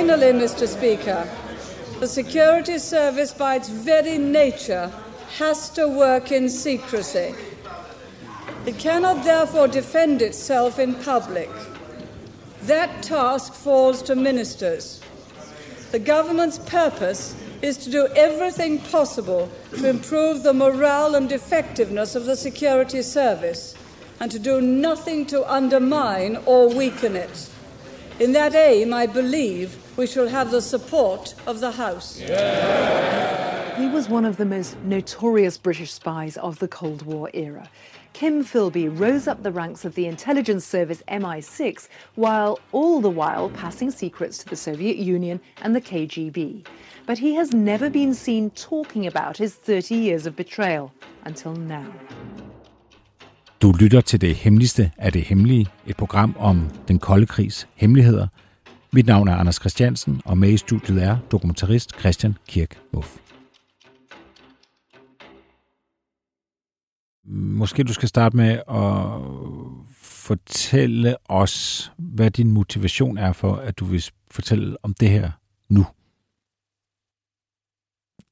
Finally, Mr. Speaker, the Security Service, by its very nature, has to work in secrecy. It cannot therefore defend itself in public. That task falls to ministers. The government's purpose is to do everything possible to improve the morale and effectiveness of the security service and to do nothing to undermine or weaken it. In that aim, I believe we shall have the support of the House. He was one of the most notorious British spies of the Cold War era. Kim Philby rose up the ranks of the intelligence service MI6 while all the while passing secrets to the Soviet Union and the KGB. But he has never been seen talking about his 30 years of betrayal until now. Du lytter til det hemmeligste af det hemmelige, et program om den kolde krigs hemmeligheder. Mit navn er Anders Christiansen, og med i studiet er dokumentarist Christian Kirk Muff. Måske du skal starte med at fortælle os, hvad din motivation er for, at du vil fortælle om det her nu.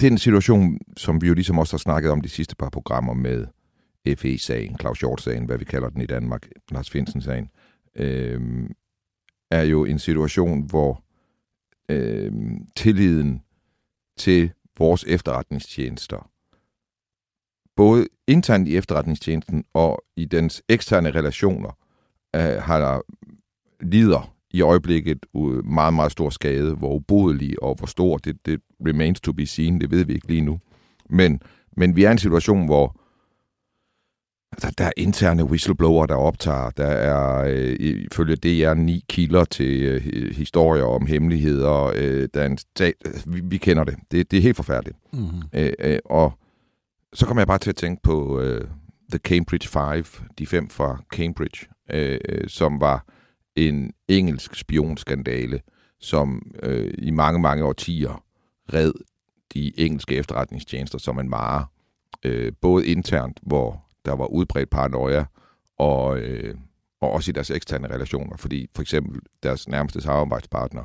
Det er en situation, som vi jo ligesom også har snakket om de sidste par programmer med FE-sagen, Claus Hjort-sagen, hvad vi kalder den i Danmark, Lars Finsen-sagen, øh, er jo en situation, hvor øh, tilliden til vores efterretningstjenester, både internt i efterretningstjenesten og i dens eksterne relationer, øh, har der lider i øjeblikket meget, meget stor skade. Hvor ubodelig og hvor stor, det, det remains to be seen, det ved vi ikke lige nu. Men, men vi er i en situation, hvor der, der er interne whistleblower, der optager. Der er øh, ifølge DR ni kilder til øh, historier om hemmeligheder. Øh, der er en stat, vi, vi kender det. det. Det er helt forfærdeligt. Mm-hmm. Øh, øh, og så kommer jeg bare til at tænke på øh, The Cambridge Five, de fem fra Cambridge, øh, øh, som var en engelsk spionskandale, som øh, i mange, mange årtier red de engelske efterretningstjenester som en mare. Øh, både internt, hvor der var udbredt paranoia, og, øh, og også i deres eksterne relationer, fordi for eksempel deres nærmeste samarbejdspartner,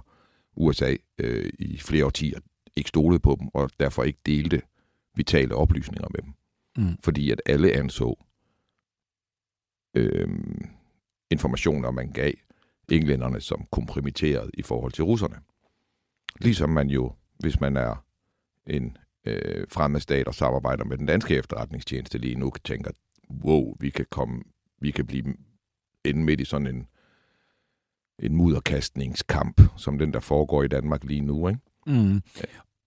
USA, øh, i flere årtier ikke stolede på dem, og derfor ikke delte vitale oplysninger med dem. Mm. Fordi at alle anså øh, informationer, man gav englænderne som kompromitteret i forhold til russerne. Ligesom man jo, hvis man er en øh, fremmed stat og samarbejder med den danske efterretningstjeneste lige nu, tænker, wow, vi kan komme, vi kan blive inde midt i sådan en, en mudderkastningskamp, som den, der foregår i Danmark lige nu. Ikke? Mm.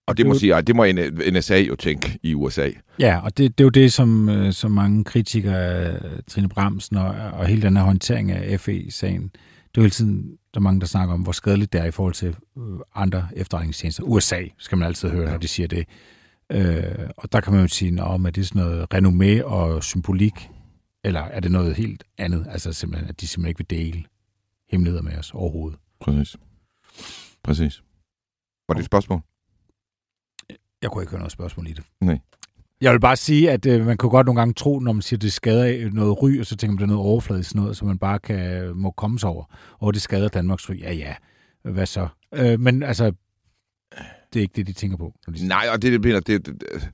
Og det må, sige, det må NSA jo tænke i USA. Ja, og det, det er jo det, som, øh, som mange kritikere, Trine Bramsen og, og hele den her håndtering af FE-sagen, det er jo hele tiden, der er mange, der snakker om, hvor skadeligt det er i forhold til øh, andre efterretningstjenester. USA skal man altid høre, ja. når de siger det. Øh, og der kan man jo sige, om at det er sådan noget renommé og symbolik, eller er det noget helt andet? Altså simpelthen, at de simpelthen ikke vil dele hemmeligheder med os overhovedet. Præcis. Præcis. Var det et spørgsmål? Jeg kunne ikke høre noget spørgsmål i det. Nej. Jeg vil bare sige, at øh, man kan godt nogle gange tro, når man siger, at det skader noget ry, og så tænker man, at det er noget overfladisk noget, så man bare kan, må komme sig over. Og det skader Danmarks ry. Ja, ja. Hvad så? Øh, men altså, det er ikke det, de tænker på. De Nej, og det, det, det, det, det,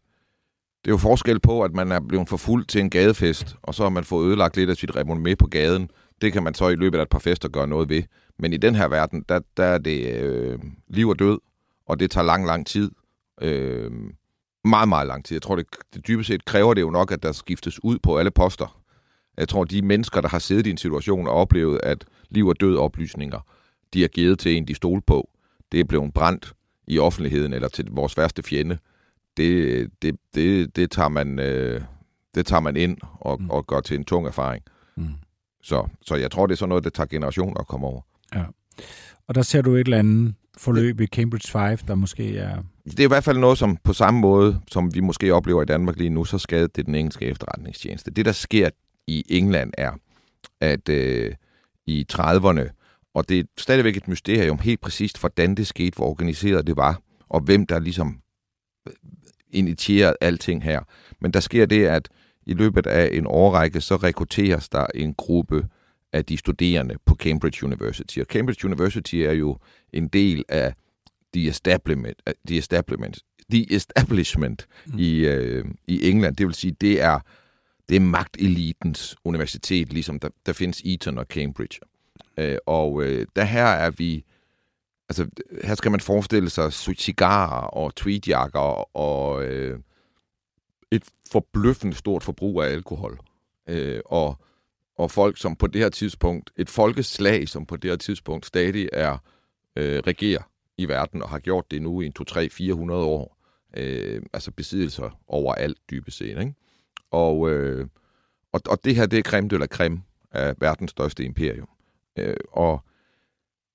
det er jo forskel på, at man er blevet forfulgt til en gadefest, og så har man fået ødelagt lidt af sit renommé på gaden. Det kan man så i løbet af et par fester gøre noget ved. Men i den her verden, der, der er det øh, liv og død, og det tager lang, lang tid. Øh, meget, meget lang tid. Jeg tror, det, det dybest set kræver det jo nok, at der skiftes ud på alle poster. Jeg tror, de mennesker, der har siddet i en situation og oplevet, at liv og død oplysninger, de er givet til en, de stol på, det er blevet brændt i offentligheden eller til vores værste fjende, det, det, det, det, tager, man, øh, det tager man ind og, mm. og gør til en tung erfaring. Mm. Så, så jeg tror, det er sådan noget, der tager generationer at komme over. Ja. Og der ser du et eller andet forløb i Cambridge 5, der måske er... Det er i hvert fald noget, som på samme måde, som vi måske oplever i Danmark lige nu, så skadet det den engelske efterretningstjeneste. Det, der sker i England, er, at øh, i 30'erne, og det er stadigvæk et mysterium helt præcist, hvordan det skete, hvor organiseret det var, og hvem der ligesom øh, initierede alting her. Men der sker det, at i løbet af en årrække, så rekrutteres der en gruppe af de studerende på Cambridge University. Og Cambridge University er jo en del af the establishment, the establishment, the establishment mm. i, øh, i England. Det vil sige, det er, det er magtelitens universitet, ligesom der, der findes Eton og Cambridge. Øh, og øh, der her er vi, altså her skal man forestille sig cigarer og tweedjakker og øh, et forbløffende stort forbrug af alkohol. Øh, og, og folk, som på det her tidspunkt, et folkeslag, som på det her tidspunkt stadig er øh, regerer i verden, og har gjort det nu i en 2, 3, 400 år. Øh, altså besiddelser overalt, dybest set. Ikke? Og, øh, og, og det her, det er creme de la creme af verdens største imperium. Øh, og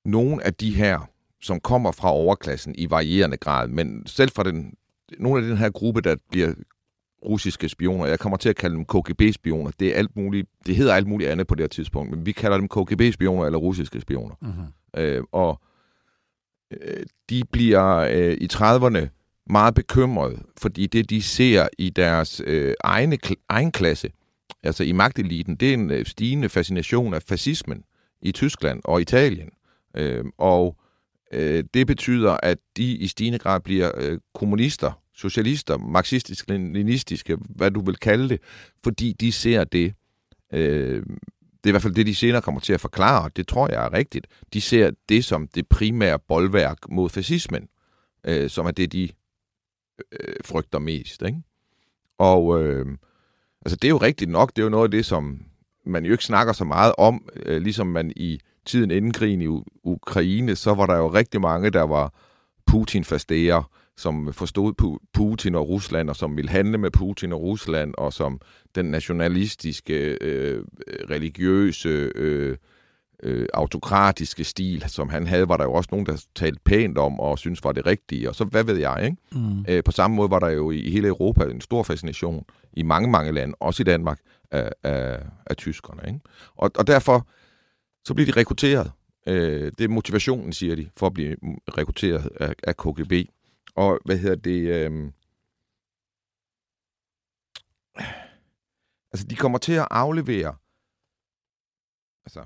nogle af de her, som kommer fra overklassen i varierende grad, men selv fra den, nogle af den her gruppe, der bliver russiske spioner. Jeg kommer til at kalde dem KGB-spioner. Det er alt muligt, det hedder alt muligt andet på det her tidspunkt, men vi kalder dem KGB-spioner eller russiske spioner. Uh-huh. Øh, og øh, de bliver øh, i 30'erne meget bekymrede, fordi det, de ser i deres øh, egne, egen klasse, altså i magteliten, det er en øh, stigende fascination af fascismen i Tyskland og Italien. Øh, og øh, det betyder, at de i stigende grad bliver øh, kommunister, socialister, marxistisk-leninistiske, hvad du vil kalde det, fordi de ser det, øh, det er i hvert fald det, de senere kommer til at forklare, og det tror jeg er rigtigt, de ser det som det primære boldværk mod fascismen, øh, som er det, de øh, frygter mest. Ikke? Og øh, altså, det er jo rigtigt nok, det er jo noget af det, som man jo ikke snakker så meget om, øh, ligesom man i tiden inden krigen i U- Ukraine, så var der jo rigtig mange, der var Putin-fastere, som forstod Putin og Rusland, og som ville handle med Putin og Rusland, og som den nationalistiske, øh, øh religiøse, øh, øh, autokratiske stil, som han havde, var der jo også nogen, der talte pænt om og synes var det rigtige, og så hvad ved jeg, ikke? Mm. Øh, på samme måde var der jo i hele Europa en stor fascination i mange, mange lande, også i Danmark, af, af, af tyskerne, ikke? Og, og derfor så bliver de rekrutteret. Øh, det er motivationen, siger de, for at blive rekrutteret af, af KGB. Og hvad hedder det? Øh... Altså, de kommer til at aflevere... Altså...